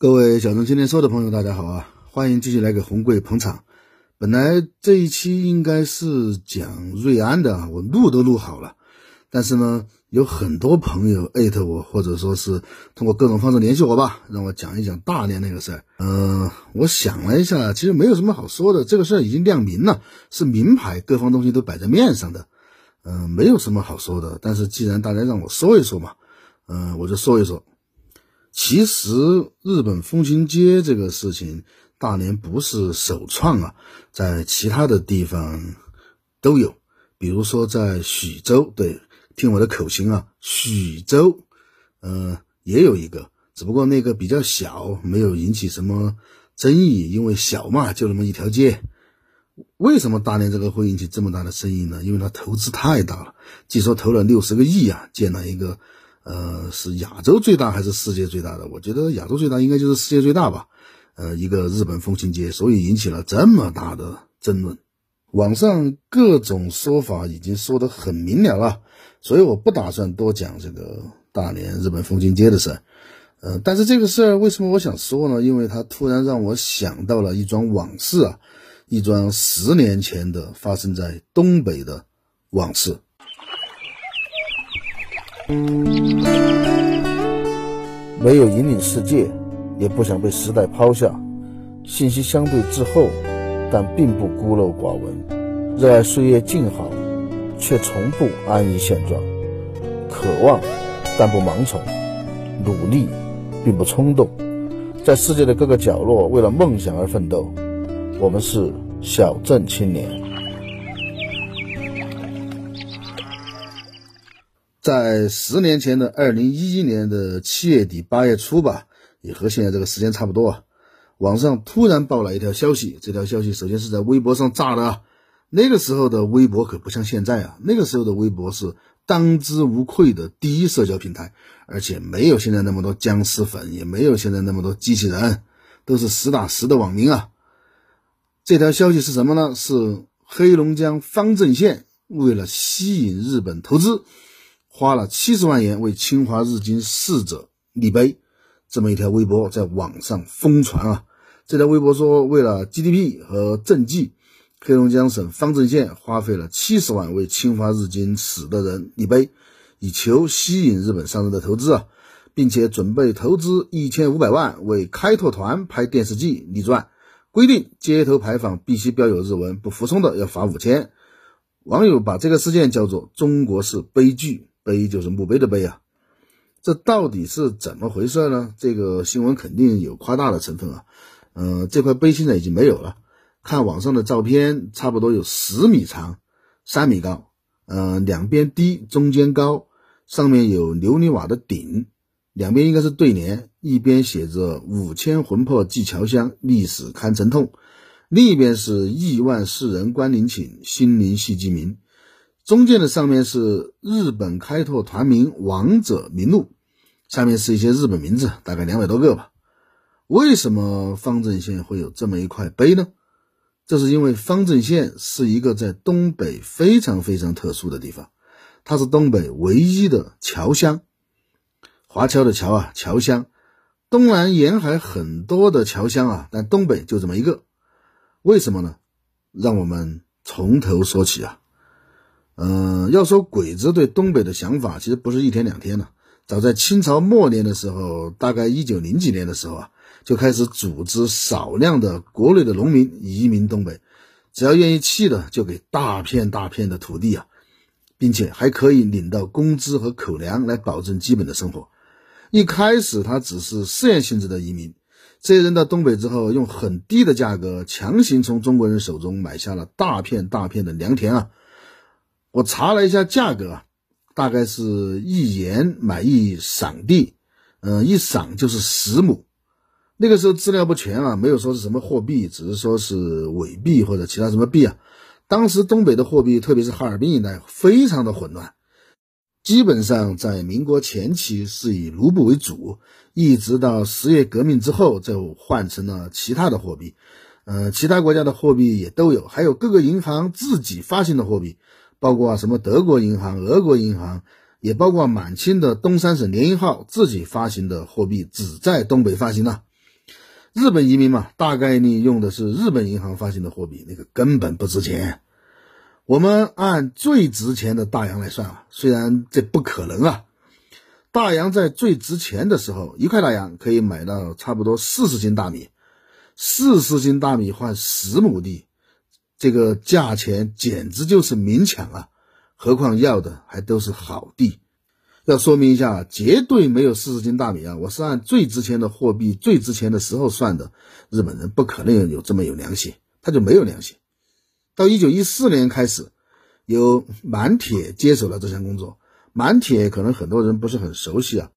各位小众青年说的朋友，大家好啊！欢迎继续来给红贵捧场。本来这一期应该是讲瑞安的，我录都录好了，但是呢，有很多朋友艾特我，或者说是通过各种方式联系我吧，让我讲一讲大连那个事儿。嗯，我想了一下，其实没有什么好说的，这个事儿已经亮明了，是明牌，各方东西都摆在面上的。嗯，没有什么好说的。但是既然大家让我说一说嘛，嗯，我就说一说。其实日本风情街这个事情。大连不是首创啊，在其他的地方都有，比如说在徐州，对，听我的口型啊，徐州，嗯，也有一个，只不过那个比较小，没有引起什么争议，因为小嘛，就那么一条街。为什么大连这个会引起这么大的争议呢？因为它投资太大了，据说投了六十个亿啊，建了一个，呃，是亚洲最大还是世界最大的？我觉得亚洲最大应该就是世界最大吧。呃，一个日本风情街，所以引起了这么大的争论。网上各种说法已经说得很明了了，所以我不打算多讲这个大连日本风情街的事儿。呃，但是这个事儿为什么我想说呢？因为它突然让我想到了一桩往事啊，一桩十年前的发生在东北的往事。没有引领世界。也不想被时代抛下，信息相对滞后，但并不孤陋寡闻。热爱岁月静好，却从不安于现状。渴望，但不盲从；努力，并不冲动。在世界的各个角落，为了梦想而奋斗。我们是小镇青年。在十年前的二零一一年的七月底八月初吧。也和现在这个时间差不多啊！网上突然爆了一条消息，这条消息首先是在微博上炸的。那个时候的微博可不像现在啊，那个时候的微博是当之无愧的第一社交平台，而且没有现在那么多僵尸粉，也没有现在那么多机器人，都是实打实的网民啊。这条消息是什么呢？是黑龙江方正县为了吸引日本投资，花了七十万元为侵华日军逝者立碑。这么一条微博在网上疯传啊！这条微博说，为了 GDP 和政绩，黑龙江省方正县花费了七十万为侵华日军死的人立碑，以求吸引日本商人的投资啊，并且准备投资一千五百万为开拓团拍电视剧立传，规定街头牌坊必须标有日文，不服从的要罚五千。网友把这个事件叫做“中国式悲剧”，碑就是墓碑的碑啊。这到底是怎么回事呢？这个新闻肯定有夸大的成分啊。嗯，这块碑现在已经没有了。看网上的照片，差不多有十米长，三米高。嗯，两边低，中间高，上面有琉璃瓦的顶，两边应该是对联，一边写着“五千魂魄寄侨乡，历史堪沉痛”，另一边是“亿万世人观陵寝，心灵系鸡鸣”。中间的上面是日本开拓团名王者名录，下面是一些日本名字，大概两百多个吧。为什么方正县会有这么一块碑呢？这是因为方正县是一个在东北非常非常特殊的地方，它是东北唯一的侨乡，华侨的侨啊，侨乡。东南沿海很多的侨乡啊，但东北就这么一个，为什么呢？让我们从头说起啊。嗯，要说鬼子对东北的想法，其实不是一天两天了。早在清朝末年的时候，大概一九零几年的时候啊，就开始组织少量的国内的农民移民东北，只要愿意去的，就给大片大片的土地啊，并且还可以领到工资和口粮来保证基本的生活。一开始他只是试验性质的移民，这些人到东北之后，用很低的价格强行从中国人手中买下了大片大片的良田啊。我查了一下价格，大概是一元买一晌地，嗯，一晌就是十亩。那个时候资料不全啊，没有说是什么货币，只是说是伪币或者其他什么币啊。当时东北的货币，特别是哈尔滨一带，非常的混乱。基本上在民国前期是以卢布为主，一直到十月革命之后，就换成了其他的货币。嗯，其他国家的货币也都有，还有各个银行自己发行的货币。包括什么德国银行、俄国银行，也包括满清的东三省联银号自己发行的货币，只在东北发行啊。日本移民嘛，大概率用的是日本银行发行的货币，那个根本不值钱。我们按最值钱的大洋来算啊，虽然这不可能啊。大洋在最值钱的时候，一块大洋可以买到差不多四十斤大米，四十斤大米换十亩地，这个价钱简直就是明抢啊！何况要的还都是好地。要说明一下，绝对没有四十斤大米啊！我是按最值钱的货币、最值钱的时候算的。日本人不可能有这么有良心，他就没有良心。到一九一四年开始，由满铁接手了这项工作。满铁可能很多人不是很熟悉啊。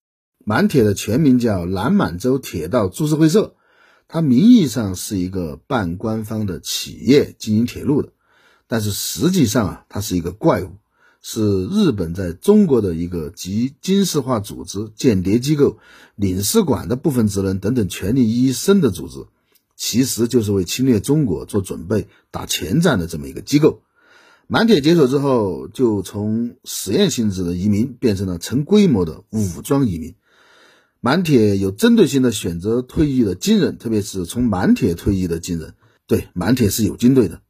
满铁的全名叫南满洲铁道株式会社，它名义上是一个半官方的企业经营铁路的，但是实际上啊，它是一个怪物。是日本在中国的一个集军事化组织、间谍机构、领事馆的部分职能等等权力于一身的组织，其实就是为侵略中国做准备、打前站的这么一个机构。满铁接手之后，就从实验性质的移民变成了成规模的武装移民。满铁有针对性的选择退役的军人，特别是从满铁退役的军人。对，满铁是有军队的，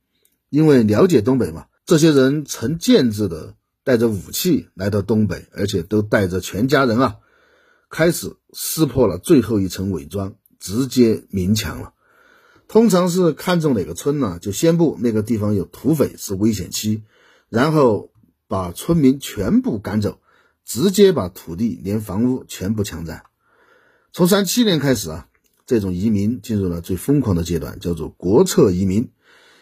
因为了解东北嘛，这些人成建制的。带着武器来到东北，而且都带着全家人啊，开始撕破了最后一层伪装，直接明抢了。通常是看中哪个村呢，就宣布那个地方有土匪是危险区，然后把村民全部赶走，直接把土地连房屋全部抢占。从三七年开始啊，这种移民进入了最疯狂的阶段，叫做国策移民，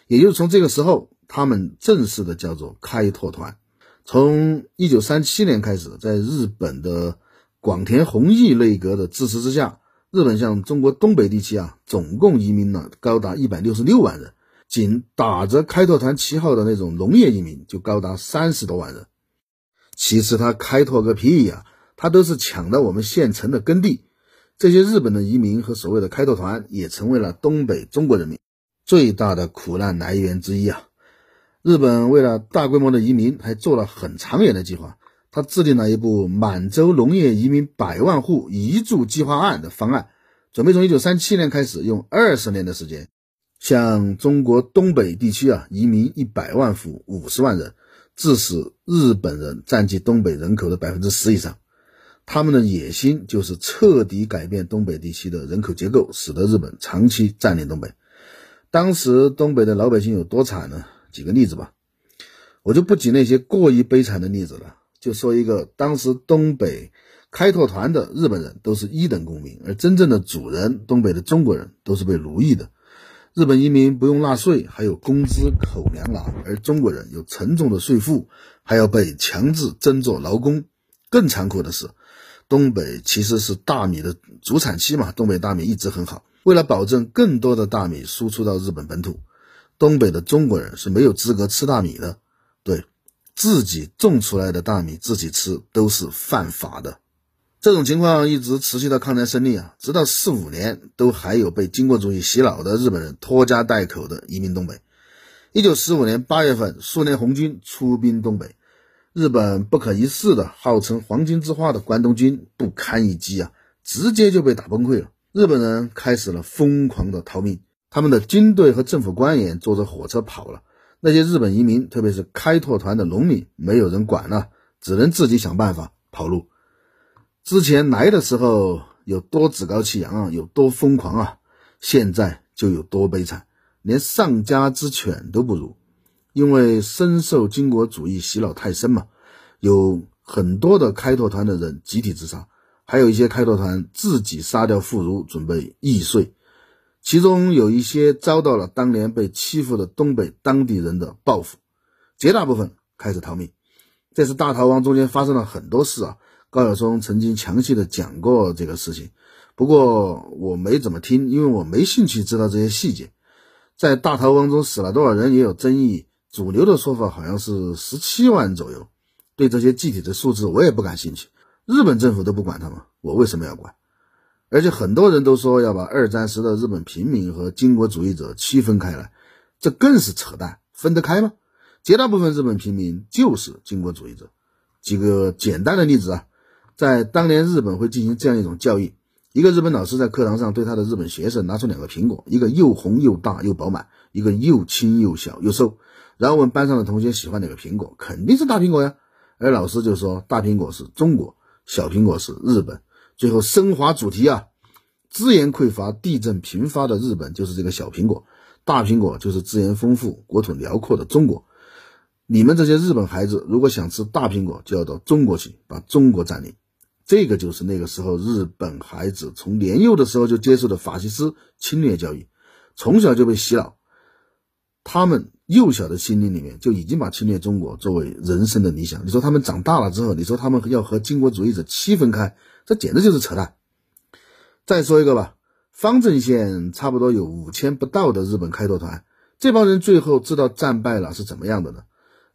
也就是从这个时候，他们正式的叫做开拓团。从一九三七年开始，在日本的广田弘毅内阁的支持之下，日本向中国东北地区啊，总共移民了高达一百六十六万人，仅打着开拓团旗号的那种农业移民就高达三十多万人。其实他开拓个屁呀，他都是抢的我们现成的耕地。这些日本的移民和所谓的开拓团，也成为了东北中国人民最大的苦难来源之一啊。日本为了大规模的移民，还做了很长远的计划。他制定了一部满洲农业移民百万户移住计划案的方案，准备从1937年开始，用二十年的时间，向中国东北地区啊移民一百万户五十万人，致使日本人占据东北人口的百分之十以上。他们的野心就是彻底改变东北地区的人口结构，使得日本长期占领东北。当时东北的老百姓有多惨呢？举个例子吧，我就不举那些过于悲惨的例子了，就说一个当时东北开拓团的日本人都是一等公民，而真正的主人东北的中国人都是被奴役的。日本移民不用纳税，还有工资口粮拿，而中国人有沉重的税负，还要被强制征做劳工。更残酷的是，东北其实是大米的主产期嘛，东北大米一直很好。为了保证更多的大米输出到日本本土。东北的中国人是没有资格吃大米的，对自己种出来的大米自己吃都是犯法的。这种情况一直持续到抗战胜利啊，直到四五年都还有被军国主义洗脑的日本人拖家带口的移民东北。一九四五年八月份，苏联红军出兵东北，日本不可一世的号称黄金之花的关东军不堪一击啊，直接就被打崩溃了。日本人开始了疯狂的逃命。他们的军队和政府官员坐着火车跑了，那些日本移民，特别是开拓团的农民，没有人管了，只能自己想办法跑路。之前来的时候有多趾高气扬啊，有多疯狂啊，现在就有多悲惨，连丧家之犬都不如。因为深受军国主义洗脑太深嘛，有很多的开拓团的人集体自杀，还有一些开拓团自己杀掉妇孺，准备易碎。其中有一些遭到了当年被欺负的东北当地人的报复，绝大部分开始逃命。这次大逃亡中间发生了很多事啊。高晓松曾经详细的讲过这个事情，不过我没怎么听，因为我没兴趣知道这些细节。在大逃亡中死了多少人也有争议，主流的说法好像是十七万左右。对这些具体的数字我也不感兴趣，日本政府都不管他们，我为什么要管？而且很多人都说要把二战时的日本平民和军国主义者区分开来，这更是扯淡，分得开吗？绝大部分日本平民就是军国主义者。举个简单的例子啊，在当年日本会进行这样一种教育：一个日本老师在课堂上对他的日本学生拿出两个苹果，一个又红又大又饱满，一个又轻又小又瘦，然后问班上的同学喜欢哪个苹果，肯定是大苹果呀。而老师就说大苹果是中国，小苹果是日本。最后升华主题啊，资源匮乏、地震频发的日本就是这个小苹果，大苹果就是资源丰富、国土辽阔的中国。你们这些日本孩子如果想吃大苹果，就要到中国去，把中国占领。这个就是那个时候日本孩子从年幼的时候就接受的法西斯侵略教育，从小就被洗脑，他们幼小的心灵里面就已经把侵略中国作为人生的理想。你说他们长大了之后，你说他们要和军国主义者区分开，这简直就是扯淡。再说一个吧，方正县差不多有五千不到的日本开拓团，这帮人最后知道战败了是怎么样的呢？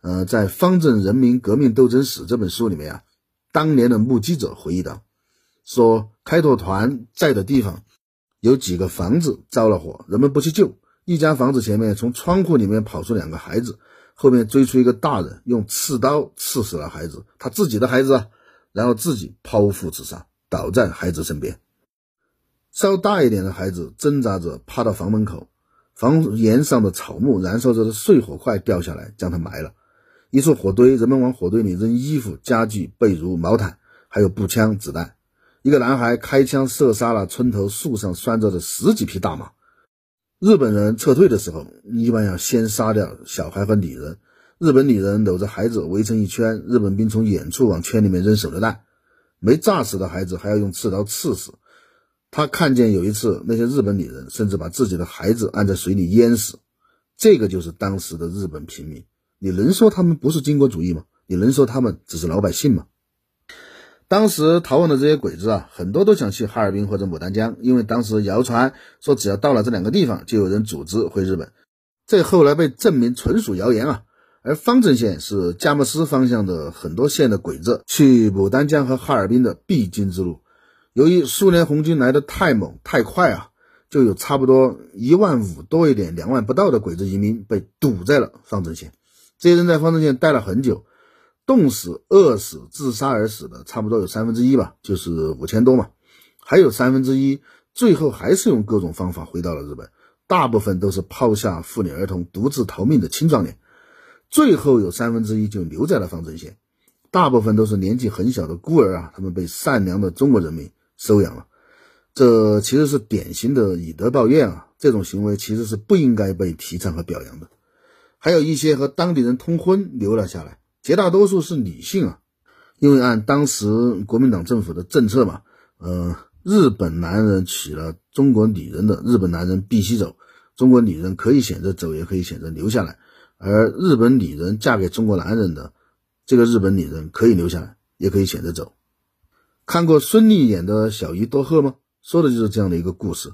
呃，在《方正人民革命斗争史》这本书里面啊。当年的目击者回忆道：“说开拓团在的地方有几个房子着了火，人们不去救。一家房子前面从窗户里面跑出两个孩子，后面追出一个大人，用刺刀刺死了孩子，他自己的孩子啊，然后自己剖腹自杀，倒在孩子身边。稍大一点的孩子挣扎着趴到房门口，房檐上的草木燃烧着的碎火块掉下来，将他埋了。”一处火堆，人们往火堆里扔衣服、家具、被褥、毛毯，还有步枪、子弹。一个男孩开枪射杀了村头树上拴着的十几匹大马。日本人撤退的时候，一般要先杀掉小孩和女人。日本女人搂着孩子围成一圈，日本兵从远处往圈里面扔手榴弹。没炸死的孩子还要用刺刀刺死。他看见有一次，那些日本女人甚至把自己的孩子按在水里淹死。这个就是当时的日本平民。你能说他们不是军国主义吗？你能说他们只是老百姓吗？当时逃亡的这些鬼子啊，很多都想去哈尔滨或者牡丹江，因为当时谣传说只要到了这两个地方，就有人组织回日本。这后来被证明纯属谣言啊。而方正县是佳木斯方向的很多县的鬼子去牡丹江和哈尔滨的必经之路。由于苏联红军来的太猛太快啊，就有差不多一万五多一点、两万不到的鬼子移民被堵在了方正县。这些人在方正县待了很久，冻死、饿死、自杀而死的差不多有三分之一吧，就是五千多嘛。还有三分之一最后还是用各种方法回到了日本，大部分都是抛下妇女儿童独自逃命的青壮年。最后有三分之一就留在了方正县，大部分都是年纪很小的孤儿啊，他们被善良的中国人民收养了。这其实是典型的以德报怨啊，这种行为其实是不应该被提倡和表扬的。还有一些和当地人通婚留了下来，绝大多数是女性啊，因为按当时国民党政府的政策嘛，呃，日本男人娶了中国女人的，日本男人必须走；中国女人可以选择走，也可以选择留下来。而日本女人嫁给中国男人的，这个日本女人可以留下来，也可以选择走。看过孙俪演的小姨多鹤吗？说的就是这样的一个故事。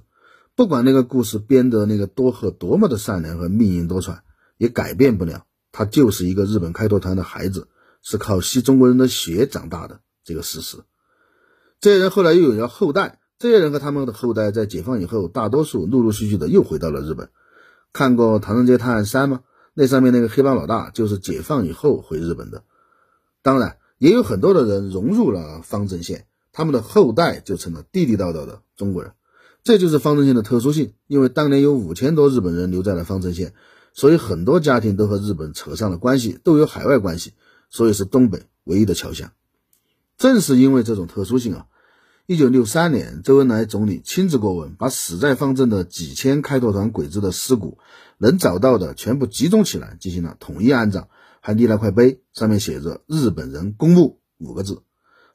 不管那个故事编的那个多鹤多么的善良和命运多舛。也改变不了，他就是一个日本开拓团的孩子，是靠吸中国人的血长大的这个事实。这些人后来又有了后代，这些人和他们的后代在解放以后，大多数陆陆续续的又回到了日本。看过《唐人街探案三》吗？那上面那个黑帮老大就是解放以后回日本的。当然，也有很多的人融入了方正县，他们的后代就成了地地道道的中国人。这就是方正县的特殊性，因为当年有五千多日本人留在了方正县。所以很多家庭都和日本扯上了关系，都有海外关系，所以是东北唯一的侨乡。正是因为这种特殊性啊，一九六三年，周恩来总理亲自过问，把死在方阵的几千开拓团鬼子的尸骨能找到的全部集中起来，进行了统一安葬，还立了块碑，上面写着“日本人公墓”五个字。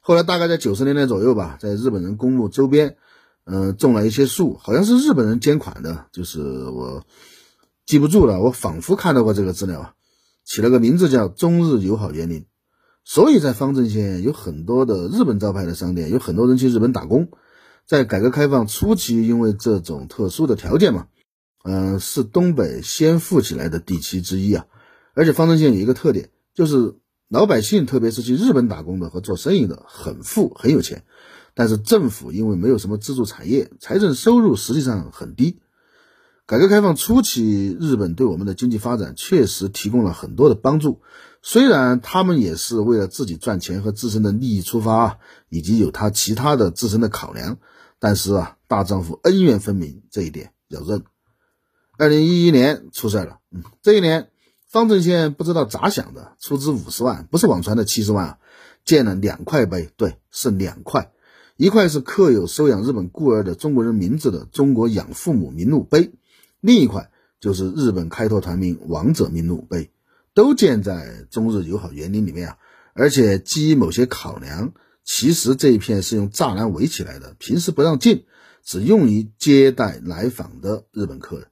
后来大概在九十年代左右吧，在日本人公墓周边，嗯，种了一些树，好像是日本人捐款的，就是我。记不住了，我仿佛看到过这个资料啊，起了个名字叫“中日友好园林”，所以在方正县有很多的日本招牌的商店，有很多人去日本打工。在改革开放初期，因为这种特殊的条件嘛，嗯，是东北先富起来的地区之一啊。而且方正县有一个特点，就是老百姓，特别是去日本打工的和做生意的，很富很有钱，但是政府因为没有什么支柱产业，财政收入实际上很低。改革开放初期，日本对我们的经济发展确实提供了很多的帮助。虽然他们也是为了自己赚钱和自身的利益出发，以及有他其他的自身的考量，但是啊，大丈夫恩怨分明，这一点要认。二零一一年出事了，嗯，这一年方正县不知道咋想的，出资五十万，不是网传的七十万啊，建了两块碑，对，是两块，一块是刻有收养日本孤儿的中国人名字的中国养父母名录碑，另一块就是日本开拓团名王者名录碑，都建在中日友好园林里面啊。而且基于某些考量，其实这一片是用栅栏围起来的，平时不让进，只用于接待来访的日本客人。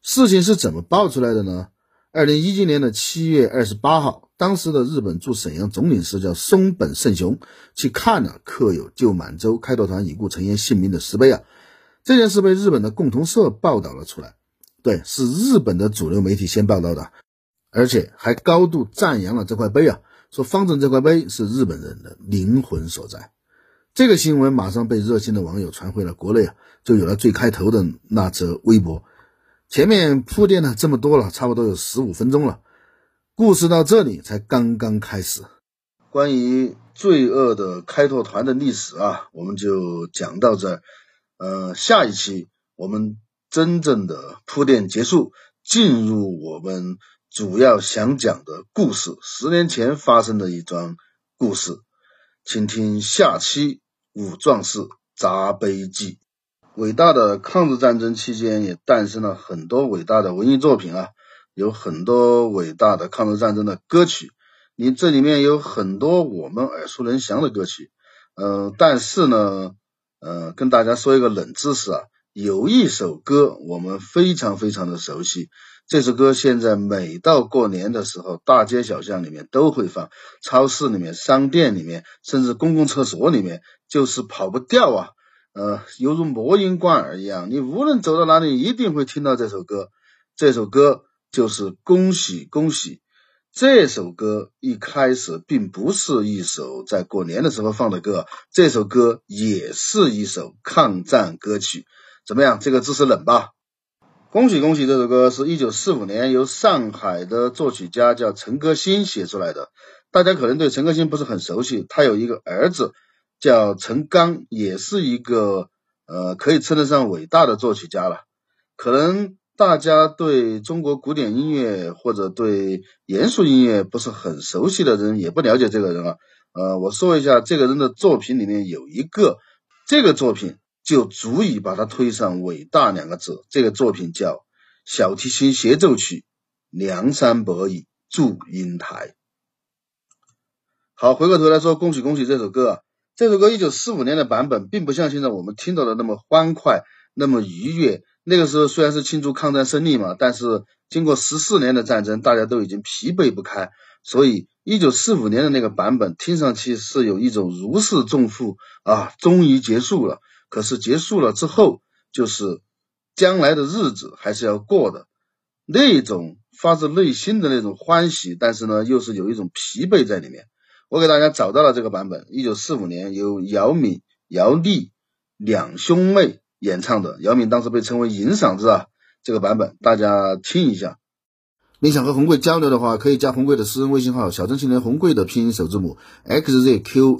事情是怎么爆出来的呢？二零一七年的七月二十八号，当时的日本驻沈阳总领事叫松本胜雄去看了刻有旧满洲开拓团已故成员姓名的石碑啊。这件事被日本的共同社报道了出来，对，是日本的主流媒体先报道的，而且还高度赞扬了这块碑啊。说方正这块碑是日本人的灵魂所在，这个新闻马上被热心的网友传回了国内啊，就有了最开头的那则微博。前面铺垫了这么多了，差不多有十五分钟了，故事到这里才刚刚开始。关于罪恶的开拓团的历史啊，我们就讲到这儿。呃，下一期我们真正的铺垫结束，进入我们。主要想讲的故事，十年前发生的一桩故事，请听下期《武壮士砸碑记》。伟大的抗日战争期间，也诞生了很多伟大的文艺作品啊，有很多伟大的抗日战争的歌曲。你这里面有很多我们耳熟能详的歌曲，呃，但是呢，呃，跟大家说一个冷知识啊，有一首歌我们非常非常的熟悉。这首歌现在每到过年的时候，大街小巷里面都会放，超市里面、商店里面，甚至公共厕所里面，就是跑不掉啊！呃，犹如魔音贯耳一样，你无论走到哪里，一定会听到这首歌。这首歌就是《恭喜恭喜》。这首歌一开始并不是一首在过年的时候放的歌，这首歌也是一首抗战歌曲。怎么样？这个知识冷吧？恭喜恭喜！这首歌是一九四五年由上海的作曲家叫陈歌辛写出来的。大家可能对陈歌辛不是很熟悉，他有一个儿子叫陈刚，也是一个呃可以称得上伟大的作曲家了。可能大家对中国古典音乐或者对严肃音乐不是很熟悉的人，也不了解这个人啊。呃，我说一下，这个人的作品里面有一个这个作品。就足以把它推上伟大两个字。这个作品叫《小提琴协奏曲》，梁山伯与祝英台。好，回过头来说，恭喜恭喜这首歌啊！这首歌一九四五年的版本，并不像现在我们听到的那么欢快，那么愉悦。那个时候虽然是庆祝抗战胜利嘛，但是经过十四年的战争，大家都已经疲惫不堪，所以一九四五年的那个版本听上去是有一种如释重负啊，终于结束了。可是结束了之后，就是将来的日子还是要过的，那种发自内心的那种欢喜，但是呢，又是有一种疲惫在里面。我给大家找到了这个版本，一九四五年由姚敏、姚丽两兄妹演唱的，姚明当时被称为银嗓子啊，这个版本大家听一下。你想和红贵交流的话，可以加红贵的私人微信号“小镇青年红贵”的拼音首字母 xzqnhg，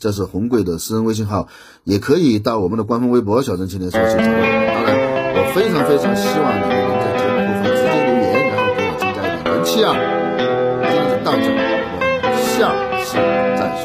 这是红贵的私人微信号。也可以到我们的官方微博“小镇青年”搜索找我。当然，我非常非常希望你们能在节目后方直接留言，然后给我增加一点人气啊！今天就到这，我们下次再说。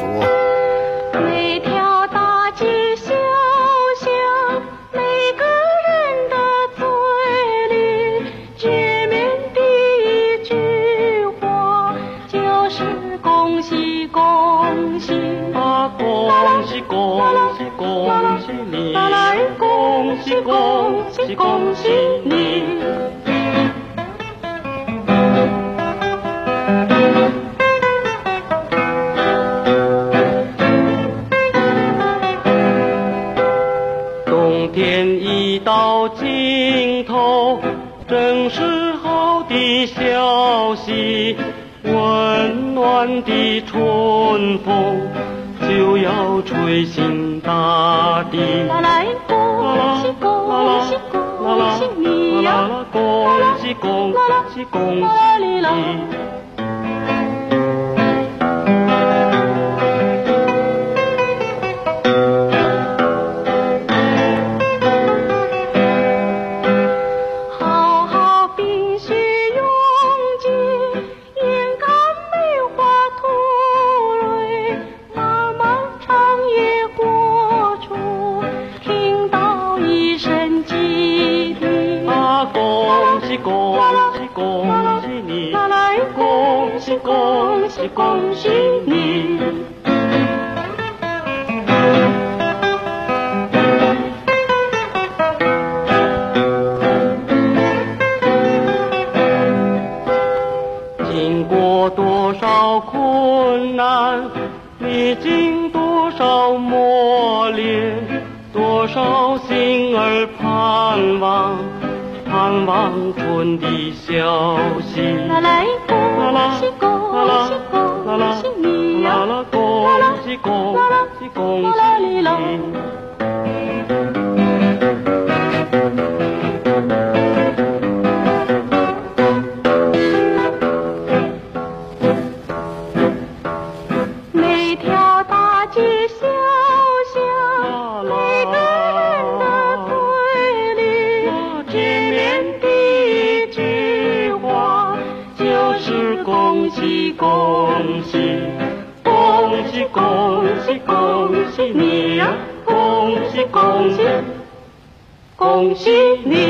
恭喜你！冬天已到尽头，正是好的消息。温暖的春风就要吹醒大地。恭喜恭喜！喜恭喜恭喜你，恭喜恭喜恭喜你。经过多少困难，历经多少磨练，多少心儿盼望，盼望春的消息。啦？啦恭喜恭喜恭喜你呀！啦？啦？恭喜恭喜恭喜你。是！你！